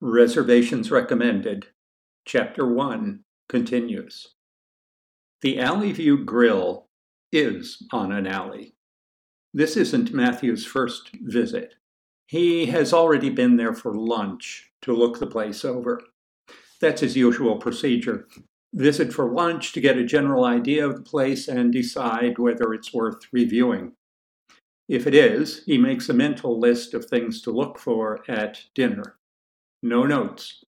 Reservations Recommended, Chapter 1 continues. The Alley View Grill is on an alley. This isn't Matthew's first visit. He has already been there for lunch to look the place over. That's his usual procedure. Visit for lunch to get a general idea of the place and decide whether it's worth reviewing. If it is, he makes a mental list of things to look for at dinner no notes.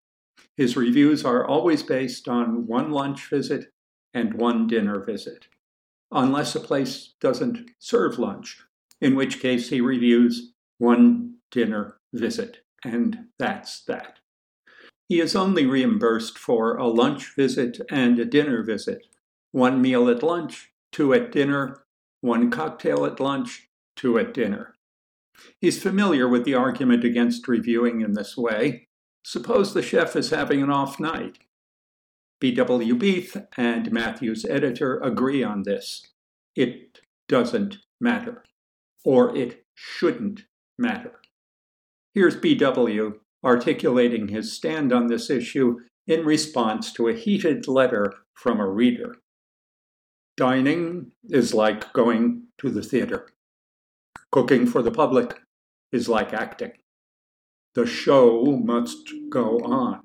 His reviews are always based on one lunch visit and one dinner visit, unless a place doesn't serve lunch, in which case he reviews one dinner visit, and that's that. He is only reimbursed for a lunch visit and a dinner visit, one meal at lunch, two at dinner, one cocktail at lunch, two at dinner. He's familiar with the argument against reviewing in this way, Suppose the chef is having an off night. B.W. Beath and Matthew's editor agree on this. It doesn't matter, or it shouldn't matter. Here's B.W. articulating his stand on this issue in response to a heated letter from a reader. Dining is like going to the theater. Cooking for the public is like acting. The show must go on.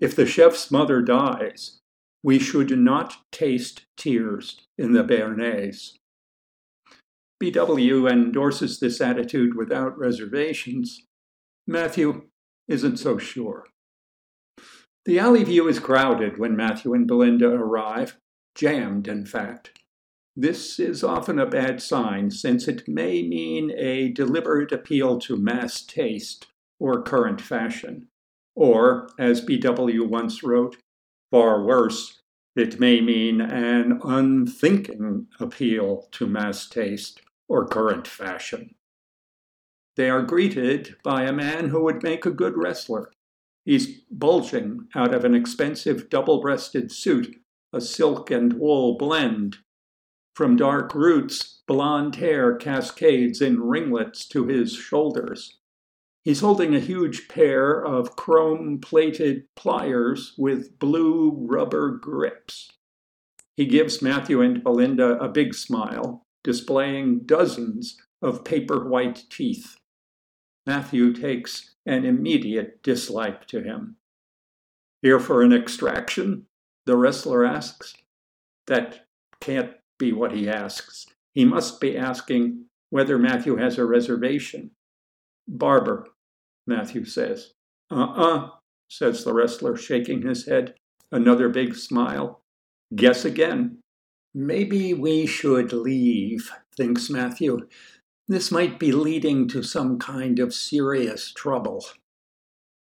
If the chef's mother dies, we should not taste tears in the Béarnaise. BW endorses this attitude without reservations. Matthew isn't so sure. The alley view is crowded when Matthew and Belinda arrive, jammed, in fact. This is often a bad sign, since it may mean a deliberate appeal to mass taste or current fashion. Or, as BW once wrote, far worse, it may mean an unthinking appeal to mass taste or current fashion. They are greeted by a man who would make a good wrestler. He's bulging out of an expensive double breasted suit, a silk and wool blend. From dark roots, blond hair cascades in ringlets to his shoulders. He's holding a huge pair of chrome plated pliers with blue rubber grips. He gives Matthew and Belinda a big smile, displaying dozens of paper white teeth. Matthew takes an immediate dislike to him. Here for an extraction? The wrestler asks. That can't be what he asks. He must be asking whether Matthew has a reservation. Barber, Matthew says. Uh uh-uh, uh, says the wrestler, shaking his head. Another big smile. Guess again. Maybe we should leave, thinks Matthew. This might be leading to some kind of serious trouble.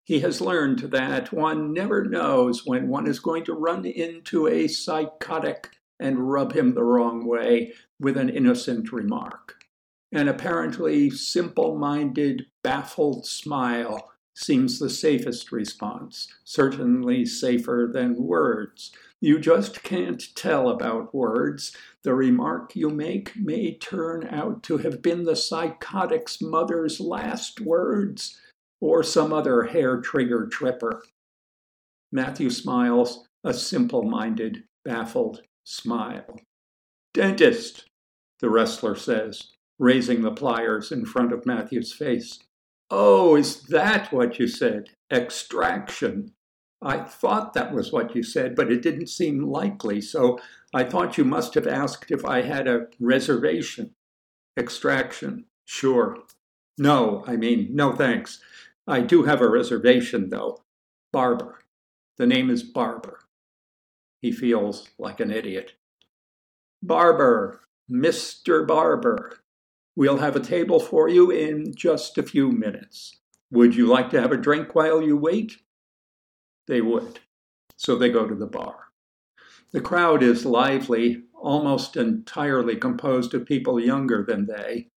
He has learned that one never knows when one is going to run into a psychotic and rub him the wrong way with an innocent remark. An apparently simple minded, baffled smile seems the safest response, certainly safer than words. You just can't tell about words. The remark you make may turn out to have been the psychotic's mother's last words or some other hair trigger tripper. Matthew smiles, a simple minded, baffled smile. Dentist, the wrestler says raising the pliers in front of Matthew's face. Oh, is that what you said? Extraction. I thought that was what you said, but it didn't seem likely, so I thought you must have asked if I had a reservation. Extraction. Sure. No, I mean, no thanks. I do have a reservation, though. Barber. The name is Barber. He feels like an idiot. Barber, Mr. Barber. We'll have a table for you in just a few minutes. Would you like to have a drink while you wait? They would. So they go to the bar. The crowd is lively, almost entirely composed of people younger than they.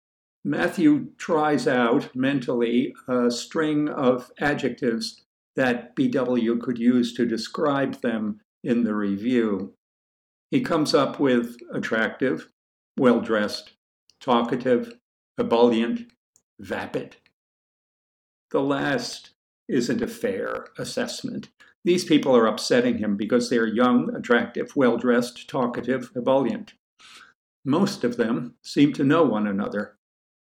Matthew tries out mentally a string of adjectives that BW could use to describe them in the review. He comes up with attractive, well dressed, talkative, ebullient, vapid. The last isn't a fair assessment. These people are upsetting him because they are young, attractive, well dressed, talkative, ebullient. Most of them seem to know one another.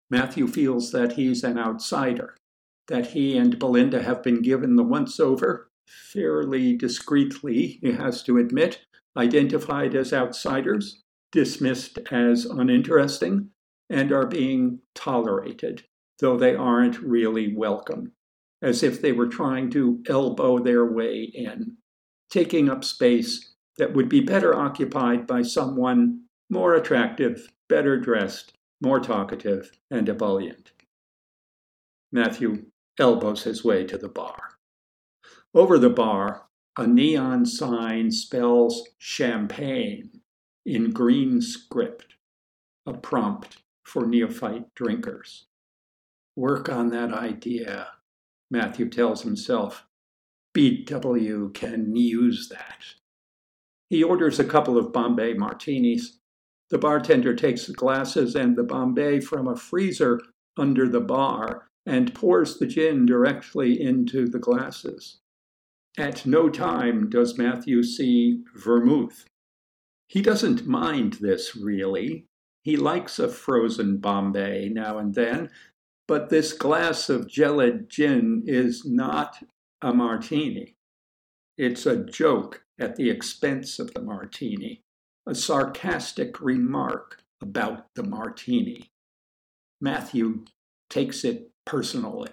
Matthew feels that he's an outsider, that he and Belinda have been given the once over, fairly discreetly, he has to admit, identified as outsiders, dismissed as uninteresting, and are being tolerated, though they aren't really welcome, as if they were trying to elbow their way in, taking up space that would be better occupied by someone more attractive, better dressed, more talkative, and ebullient. Matthew elbows his way to the bar. Over the bar, a neon sign spells champagne in green script, a prompt for neophyte drinkers. Work on that idea, Matthew tells himself. BW can use that. He orders a couple of Bombay martinis. The bartender takes the glasses and the Bombay from a freezer under the bar and pours the gin directly into the glasses. At no time does Matthew see vermouth. He doesn't mind this really. He likes a frozen Bombay now and then, but this glass of gelid gin is not a martini. It's a joke at the expense of the martini, a sarcastic remark about the martini. Matthew takes it personally.